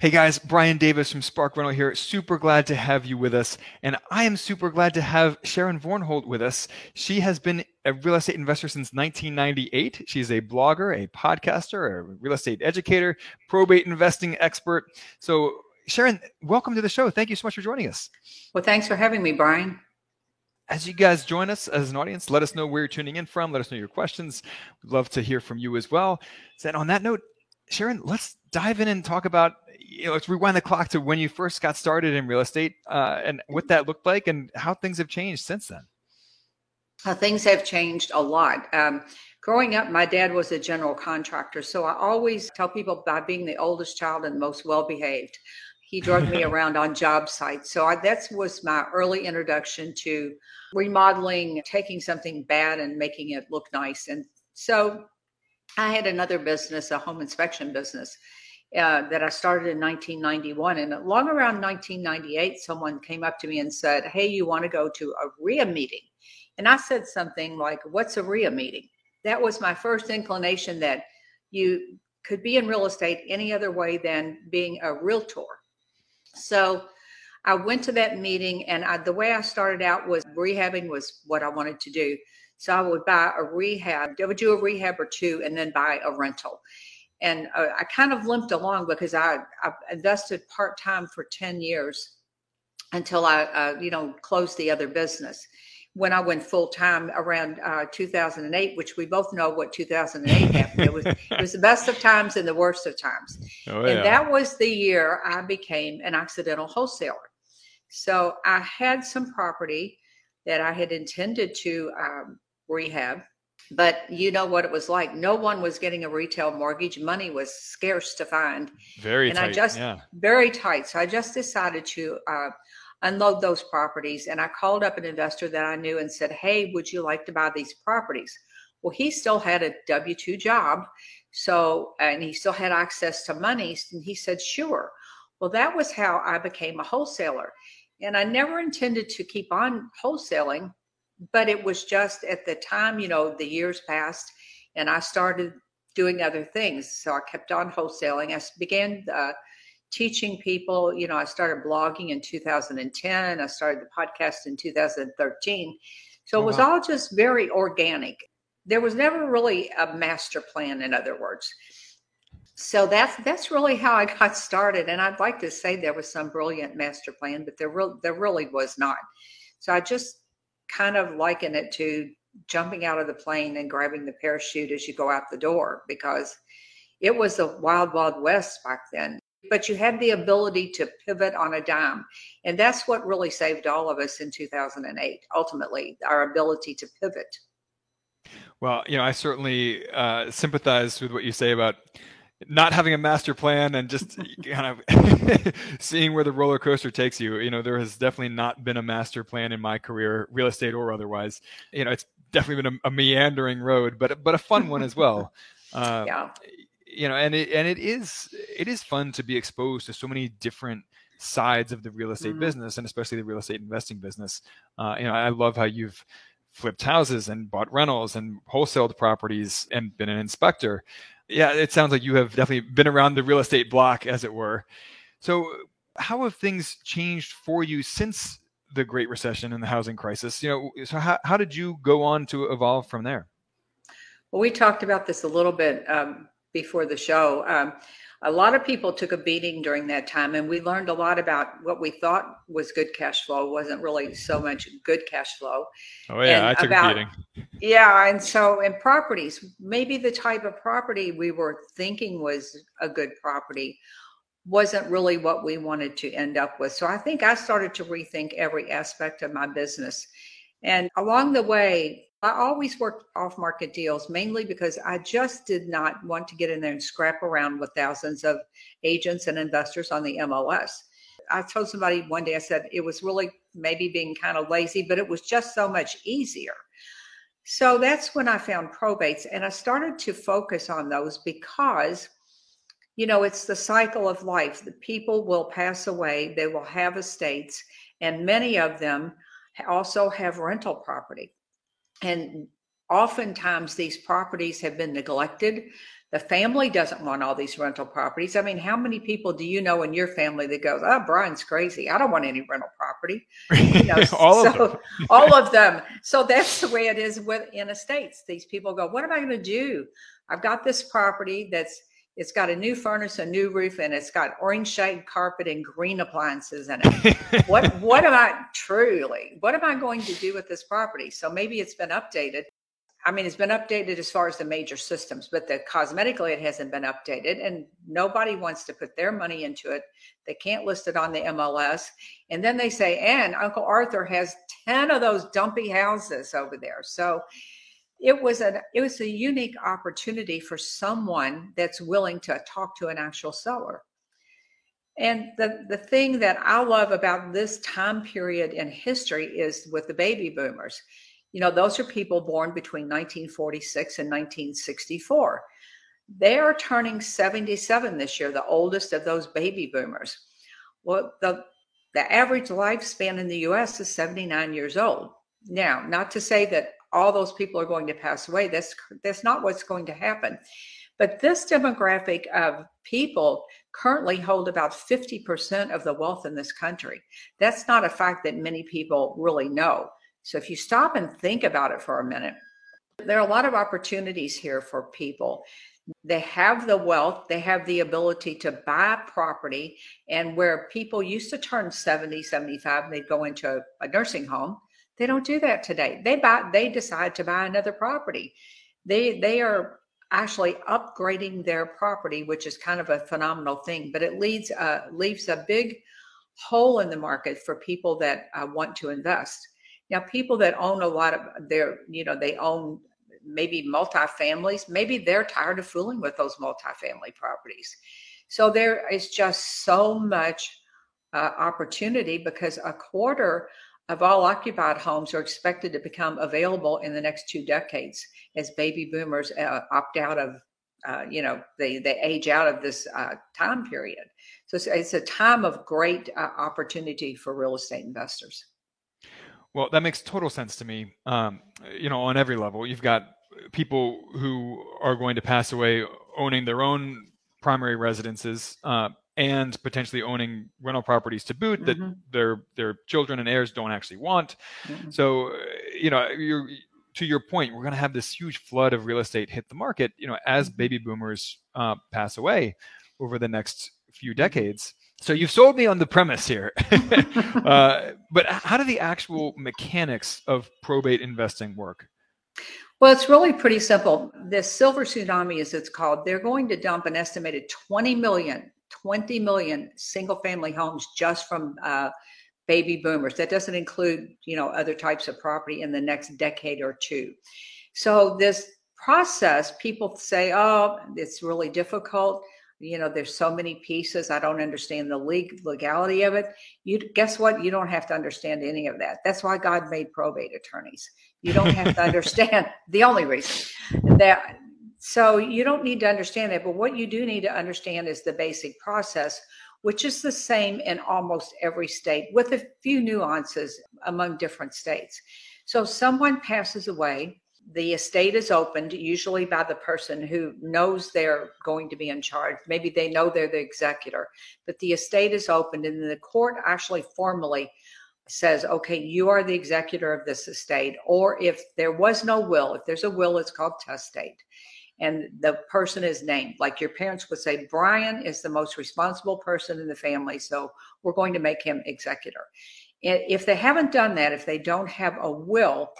Hey guys, Brian Davis from Spark Rental here. Super glad to have you with us. And I am super glad to have Sharon Vornholt with us. She has been a real estate investor since 1998. She's a blogger, a podcaster, a real estate educator, probate investing expert. So, Sharon, welcome to the show. Thank you so much for joining us. Well, thanks for having me, Brian. As you guys join us as an audience, let us know where you're tuning in from. Let us know your questions. We'd love to hear from you as well. So, on that note, Sharon, let's dive in and talk about, you know, let's rewind the clock to when you first got started in real estate uh, and what that looked like and how things have changed since then. Uh, things have changed a lot. Um, growing up, my dad was a general contractor. So I always tell people by being the oldest child and most well behaved, he drove me around on job sites. So I, that was my early introduction to remodeling, taking something bad and making it look nice. And so I had another business, a home inspection business. Uh, that I started in 1991. And along around 1998, someone came up to me and said, Hey, you want to go to a REIA meeting? And I said something like, What's a REIA meeting? That was my first inclination that you could be in real estate any other way than being a realtor. So I went to that meeting, and I, the way I started out was rehabbing was what I wanted to do. So I would buy a rehab, I would do a rehab or two, and then buy a rental. And uh, I kind of limped along because I, I invested part time for 10 years until I, uh, you know, closed the other business. When I went full time around uh, 2008, which we both know what 2008 happened, it was it was the best of times and the worst of times. Oh, yeah. And that was the year I became an accidental wholesaler. So I had some property that I had intended to um, rehab but you know what it was like. No one was getting a retail mortgage. Money was scarce to find. Very and tight, i just yeah. very tight. So i just decided to uh, unload those properties. And i called up an investor that i knew and said hey would you like to buy these properties? Well he still had a w2 job so and he still had access to money. And he said sure. Well that was how i became a wholesaler. And i never intended to keep on wholesaling but it was just at the time, you know, the years passed and I started doing other things. So I kept on wholesaling. I began uh, teaching people, you know, I started blogging in 2010. I started the podcast in 2013. So it was all just very organic. There was never really a master plan, in other words. So that's that's really how I got started. And I'd like to say there was some brilliant master plan, but there real there really was not. So I just kind of liken it to jumping out of the plane and grabbing the parachute as you go out the door because it was the wild, wild west back then. But you had the ability to pivot on a dime. And that's what really saved all of us in 2008, ultimately, our ability to pivot. Well, you know, I certainly uh, sympathize with what you say about not having a master plan and just kind of seeing where the roller coaster takes you. You know, there has definitely not been a master plan in my career, real estate or otherwise. You know, it's definitely been a, a meandering road, but but a fun one as well. Uh, yeah. You know, and it and it is it is fun to be exposed to so many different sides of the real estate mm-hmm. business and especially the real estate investing business. Uh, you know, I love how you've flipped houses and bought rentals and wholesaled properties and been an inspector yeah, it sounds like you have definitely been around the real estate block, as it were. So, how have things changed for you since the Great Recession and the housing crisis? You know, so how, how did you go on to evolve from there? Well, we talked about this a little bit um, before the show. Um, a lot of people took a beating during that time and we learned a lot about what we thought was good cash flow wasn't really so much good cash flow. Oh yeah i took about, a beating. Yeah and so in properties maybe the type of property we were thinking was a good property wasn't really what we wanted to end up with. So i think i started to rethink every aspect of my business. And along the way I always worked off market deals mainly because I just did not want to get in there and scrap around with thousands of agents and investors on the MLS. I told somebody one day, I said it was really maybe being kind of lazy, but it was just so much easier. So that's when I found probates and I started to focus on those because, you know, it's the cycle of life. The people will pass away, they will have estates, and many of them also have rental property. And oftentimes these properties have been neglected. The family doesn't want all these rental properties. I mean, how many people do you know in your family that goes, "Oh, Brian's crazy. I don't want any rental property." You know, all so, of them. all of them. So that's the way it is with in estates. These people go, "What am I going to do? I've got this property that's it's got a new furnace, a new roof, and it's got orange shade carpet and green appliances in it. what what am I truly? What am I going to do with this property? So maybe it's been updated. I mean, it's been updated as far as the major systems, but the cosmetically it hasn't been updated, and nobody wants to put their money into it. They can't list it on the MLS, and then they say, "And Uncle Arthur has ten of those dumpy houses over there." So it was a it was a unique opportunity for someone that's willing to talk to an actual seller. And the the thing that i love about this time period in history is with the baby boomers. You know those are people born between 1946 and 1964 they are turning 77 this year the oldest of those baby boomers. Well the the average lifespan in the us is 79 years old. Now not to say that all those people are going to pass away. That's that's not what's going to happen. But this demographic of people currently hold about 50% of the wealth in this country. That's not a fact that many people really know. So if you stop and think about it for a minute, there are a lot of opportunities here for people. They have the wealth, they have the ability to buy property. And where people used to turn 70, 75, and they'd go into a, a nursing home, they don't do that today. They buy they decide to buy another property. They they are actually upgrading their property, which is kind of a phenomenal thing, but it leads uh, leaves a big hole in the market for people that uh, want to invest. Now, people that own a lot of their, you know, they own maybe multifamilies, maybe they're tired of fooling with those multifamily properties. So there is just so much uh, opportunity because a quarter of all occupied homes are expected to become available in the next two decades as baby boomers uh, opt out of, uh, you know, they, they age out of this uh, time period. So it's, it's, a time of great uh, opportunity for real estate investors. Well, that makes total sense to me. Um, you know, on every level, you've got people who are going to pass away owning their own primary residences uh, and potentially owning rental properties to boot that mm-hmm. their their children and heirs don't actually want. Mm-hmm. So, you know, you're to your point, we're going to have this huge flood of real estate hit the market. You know, as mm-hmm. baby boomers uh, pass away over the next few mm-hmm. decades. So you've sold me on the premise here, uh, but how do the actual mechanics of probate investing work? Well, it's really pretty simple. The silver tsunami, as it's called, they're going to dump an estimated 20 million 20 million single family homes just from uh, baby boomers. That doesn't include, you know, other types of property in the next decade or two. So this process, people say, oh, it's really difficult. You know, there's so many pieces. I don't understand the legality of it. You guess what? You don't have to understand any of that. That's why God made probate attorneys. You don't have to understand the only reason that so you don't need to understand that, but what you do need to understand is the basic process, which is the same in almost every state with a few nuances among different states. So someone passes away, the estate is opened usually by the person who knows they're going to be in charge. Maybe they know they're the executor, but the estate is opened and the court actually formally says, okay, you are the executor of this estate. Or if there was no will, if there's a will, it's called testate and the person is named. Like your parents would say, Brian is the most responsible person in the family, so we're going to make him executor. If they haven't done that, if they don't have a will,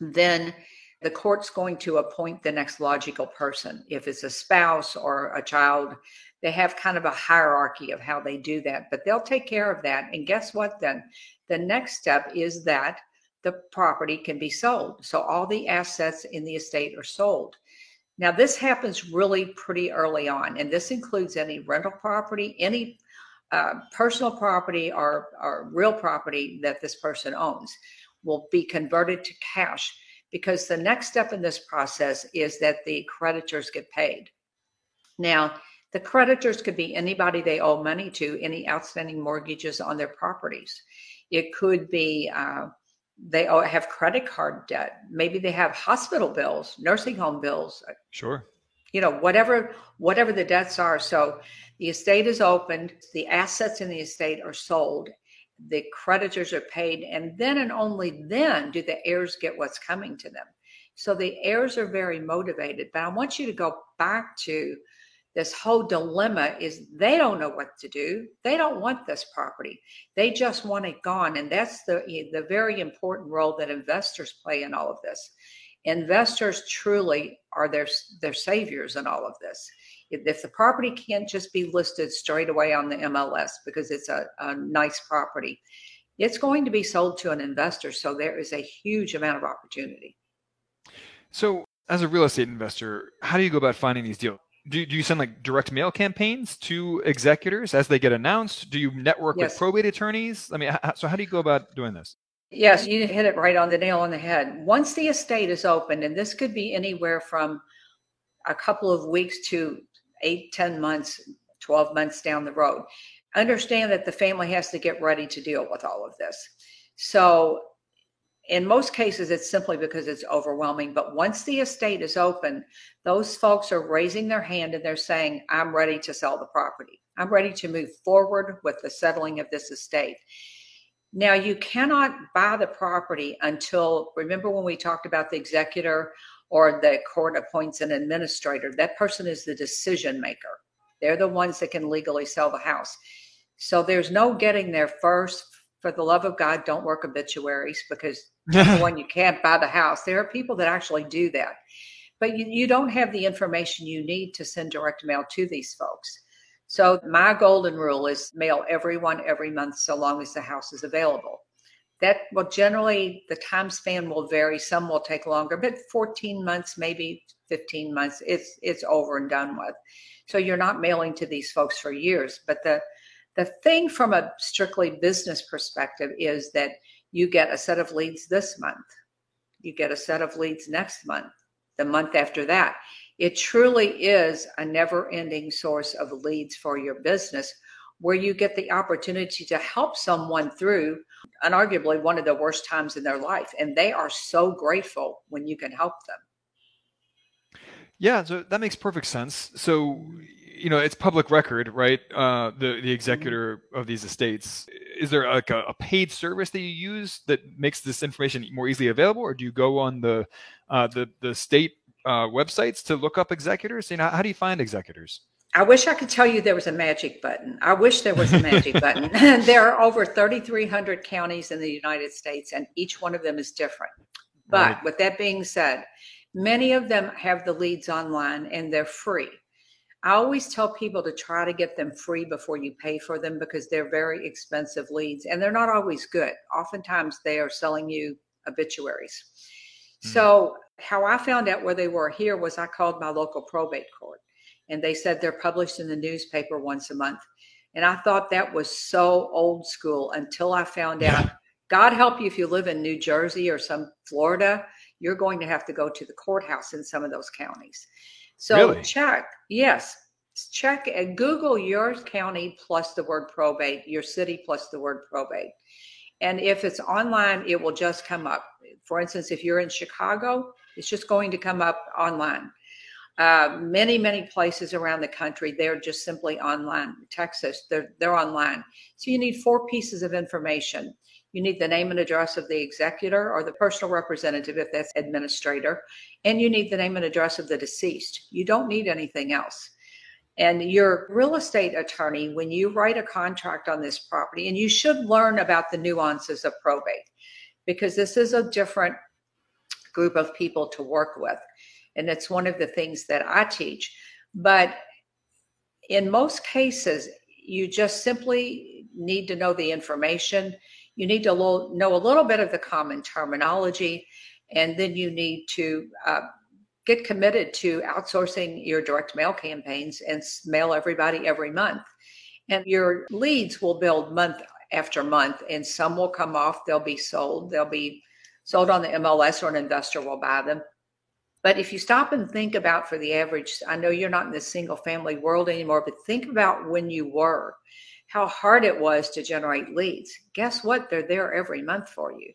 then the court's going to appoint the next logical person. If it's a spouse or a child, they have kind of a hierarchy of how they do that, but they'll take care of that. And guess what then? The next step is that the property can be sold. So all the assets in the estate are sold. Now, this happens really pretty early on, and this includes any rental property, any uh, personal property or, or real property that this person owns will be converted to cash because the next step in this process is that the creditors get paid. Now, the creditors could be anybody they owe money to, any outstanding mortgages on their properties. It could be uh, they have credit card debt. Maybe they have hospital bills, nursing home bills. Uh, sure. You know, whatever whatever the debts are. So the estate is opened, the assets in the estate are sold, the creditors are paid, and then and only then do the heirs get what's coming to them. So the heirs are very motivated. But I want you to go back to this whole dilemma is they don't know what to do. They don't want this property. They just want it gone. And that's the the very important role that investors play in all of this. Investors truly are their their saviors in all of this. If, if the property can't just be listed straight away on the mls because it's a, a nice property it's going to be sold to an investor. So there is a huge amount of opportunity. So as a real estate investor how do you go about finding these deals do, do you send like direct mail campaigns to executors as they get announced? Do you network yes. with probate attorneys? I mean, so how do you go about doing this? Yes, you hit it right on the nail on the head. Once the estate is opened, and this could be anywhere from a couple of weeks to eight, ten months, 12 months down the road, understand that the family has to get ready to deal with all of this. So in most cases, it's simply because it's overwhelming. But once the estate is open, those folks are raising their hand and they're saying, I'm ready to sell the property. I'm ready to move forward with the settling of this estate. Now, you cannot buy the property until, remember when we talked about the executor or the court appoints an administrator? That person is the decision maker. They're the ones that can legally sell the house. So there's no getting there first. For the love of God, don't work obituaries because one, you can't buy the house. There are people that actually do that, but you, you don't have the information you need to send direct mail to these folks. So my golden rule is mail everyone every month so long as the house is available. That will generally the time span will vary. Some will take longer, but 14 months, maybe 15 months, it's it's over and done with. So you're not mailing to these folks for years. But the the thing from a strictly business perspective is that you get a set of leads this month. You get a set of leads next month, the month after that. It truly is a never ending source of leads for your business where you get the opportunity to help someone through unarguably one of the worst times in their life. And they are so grateful when you can help them. Yeah, so that makes perfect sense. So you know it's public record right uh, the the mm-hmm. executor of these estates is there like a, a, paid service that you use that makes this information more easily available or do you go on the uh, the the state uh, websites to look up executors you know how do you find executors I wish I could tell you there was a magic button. I wish there was a magic button. there are over 3,300 counties in the United States, and each one of them is different. But right. with that being said, many of them have the leads online and they're free. I always tell people to try to get them free before you pay for them because they're very expensive leads and they're not always good. Oftentimes they are selling you obituaries. Mm. So, how I found out where they were here was I called my local probate court and they said they're published in the newspaper once a month. And I thought that was so old school until I found yeah. out God help you if you live in New Jersey or some Florida, you're going to have to go to the courthouse in some of those counties. So really? check, yes, check and Google your county plus the word probate, your city plus the word probate. And if it's online, it will just come up. For instance, if you're in Chicago, it's just going to come up online. Uh, many, many places around the country, they're just simply online. Texas, they're, they're online. So you need four pieces of information. You need the name and address of the executor or the personal representative, if that's administrator, and you need the name and address of the deceased. You don't need anything else. And your real estate attorney, when you write a contract on this property, and you should learn about the nuances of probate because this is a different group of people to work with. And it's one of the things that I teach. But in most cases, you just simply need to know the information you need to lo- know a little bit of the common terminology, and then you need to uh, get committed to outsourcing your direct mail campaigns and mail everybody every month. And your leads will build month after month, and some will come off, they'll be sold, they'll be sold on the MLS or an investor will buy them. But if you stop and think about for the average, I know you're not in the single family world anymore, but think about when you were, how hard it was to generate leads. Guess what? They're there every month for you.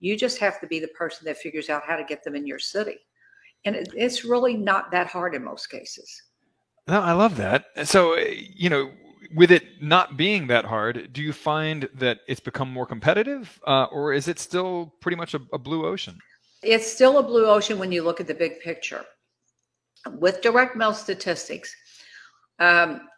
You just have to be the person that figures out how to get them in your city. And it's really not that hard in most cases. No, I love that. So, you know, with it not being that hard, do you find that it's become more competitive, uh, or is it still pretty much a, a blue ocean? It's still a blue ocean when you look at the big picture. With direct mail statistics, um,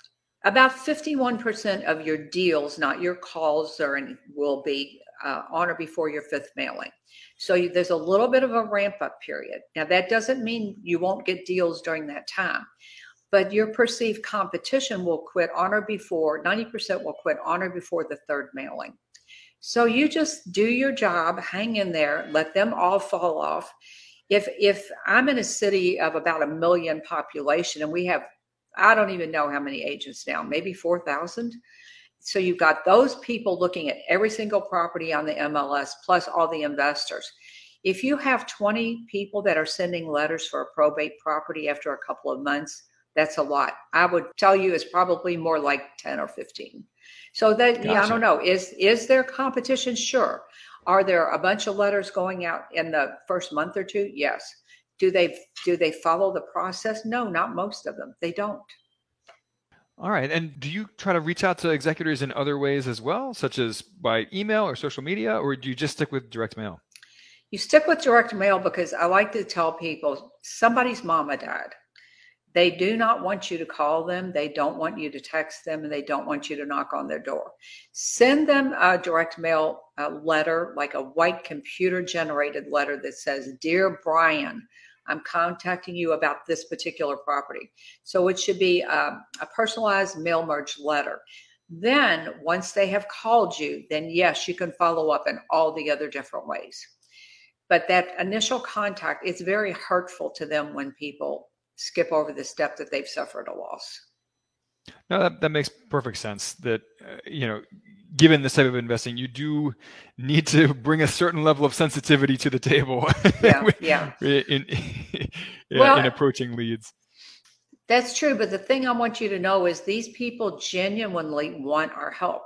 about 51% of your deals, not your calls or any, will be uh, on or before your fifth mailing. So you, there's a little bit of a ramp up period. Now, that doesn't mean you won't get deals during that time, but your perceived competition will quit on or before, 90% will quit on or before the third mailing. So you just do your job, hang in there, let them all fall off. If if I'm in a city of about a million population and we have I don't even know how many agents now, maybe 4,000. So you've got those people looking at every single property on the MLS plus all the investors. If you have 20 people that are sending letters for a probate property after a couple of months, that's a lot. I would tell you it's probably more like 10 or 15. So that gotcha. yeah, I don't know. Is is there competition? Sure. Are there a bunch of letters going out in the first month or two? Yes. Do they do they follow the process? No, not most of them. They don't. All right. And do you try to reach out to executors in other ways as well, such as by email or social media, or do you just stick with direct mail? You stick with direct mail because I like to tell people somebody's mama died. They do not want you to call them. They don't want you to text them and they don't want you to knock on their door. Send them a direct mail a letter, like a white computer generated letter that says, Dear Brian, I'm contacting you about this particular property. So it should be a, a personalized mail merge letter. Then, once they have called you, then yes, you can follow up in all the other different ways. But that initial contact, it's very hurtful to them when people skip over the step that they've suffered a loss. No, that, that makes perfect sense. That, uh, you know, given this type of investing, you do need to bring a certain level of sensitivity to the table. Yeah, yeah. in, well, in approaching leads. That's true. But the thing I want you to know is these people genuinely want our help.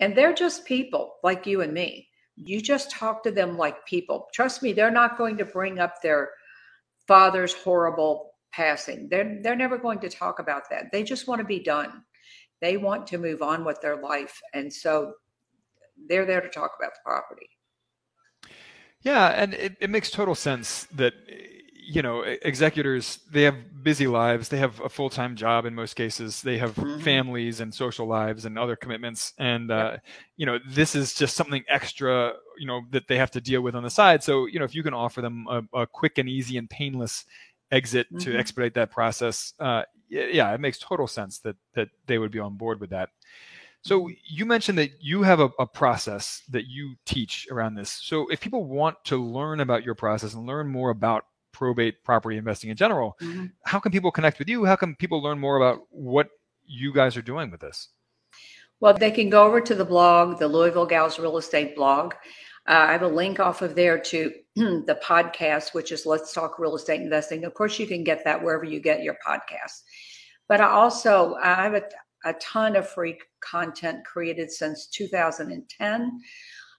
And they're just people like you and me. You just talk to them like people. Trust me, they're not going to bring up their father's horrible passing. They're they're never going to talk about that. They just want to be done. They want to move on with their life, and so they're there to talk about the property. Yeah, and it, it makes total sense that you know executors they have busy lives they have a full-time job in most cases they have mm-hmm. families and social lives and other commitments and uh, you know this is just something extra you know that they have to deal with on the side so you know if you can offer them a, a quick and easy and painless exit mm-hmm. to expedite that process, uh, yeah, it makes total sense that that they would be on board with that. So mm-hmm. you mentioned that you have a, a, process that you teach around this. So if people want to learn about your process and learn more about probate property investing in general, mm-hmm. how can people connect with you? How can people learn more about what you guys are doing with this? Well, they can go over to the blog, the Louisville Gals Real Estate blog. Uh, I have a link off of there to the podcast, which is Let's Talk Real Estate Investing. Of course, you can get that wherever you get your podcasts. But I also I have a, a ton of free content created since 2010.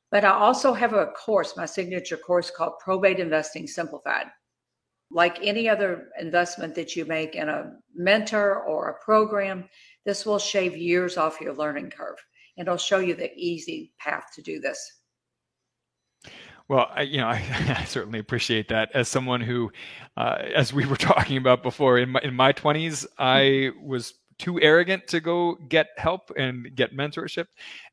But I also have a course, my signature course called Probate Investing Simplified. Like any other investment that you make in a mentor or a program, this will shave years off your learning curve. And it'll show you the easy path to do this. Well, I, you know, I, I, certainly appreciate that. As someone who, uh, as we were talking about before, in my in my twenties, I was too arrogant to go get help and get mentorship,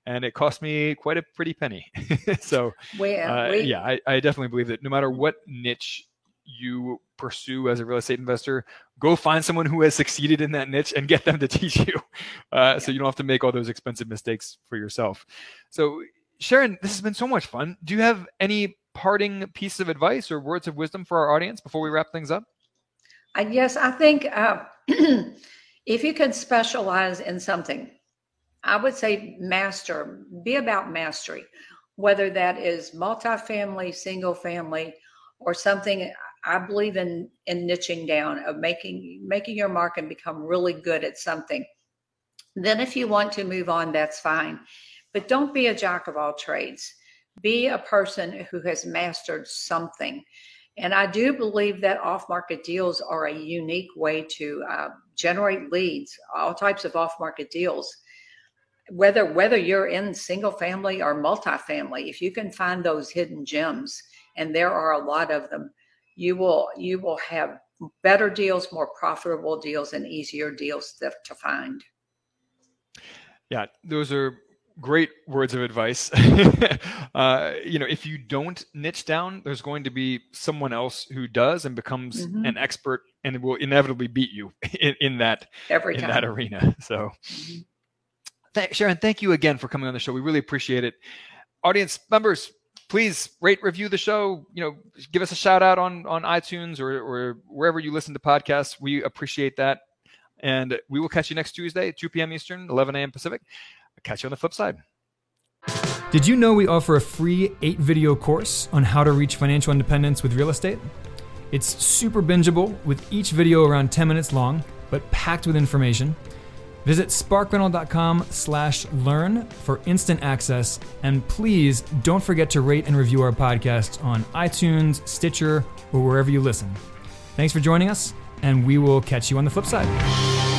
and it cost me quite a pretty penny. so, well, uh, yeah, I, I definitely believe that no matter what niche you pursue as a real estate investor, go find someone who has succeeded in that niche and get them to teach you, uh, so you don't have to make all those expensive mistakes for yourself. So Sharon, this has been so much fun. Do you have any parting piece of advice or words of wisdom for our audience before we wrap things up? Uh, yes, I think uh, if you can specialize in something, I would say master, be about mastery, whether that is multifamily, single family, or something. I believe in in niching down of making making your mark and become really good at something. Then, if you want to move on, that's fine, but don't be a jack of all trades. Be a person who has mastered something. And I do believe that off market deals are a unique way to uh, generate leads, all types of off market deals. Whether whether you're in single family or multifamily, if you can find those hidden gems, and there are a lot of them, you will you will have better deals, more profitable deals, and easier deals to, to find. Yeah, those are great words of advice. uh, you know, if you don't niche down, there's going to be someone else who does and becomes mm-hmm. an expert and will inevitably beat you in, in that Every in time. that arena. So, mm-hmm. th- Sharon, thank you again for coming on the show. We really appreciate it. Audience members, please rate, review the show. You know, give us a shout out on on iTunes or or wherever you listen to podcasts. We appreciate that. And we will catch you next Tuesday, at 2 p.m. Eastern, 11 a.m. Pacific. Catch you on the flip side. Did you know we offer a free eight video course on how to reach financial independence with real estate? It's super bingeable with each video around 10 minutes long, but packed with information. Visit sparkrental.com slash learn for instant access. And please don't forget to rate and review our podcast on iTunes, Stitcher, or wherever you listen. Thanks for joining us, and we will catch you on the flip side.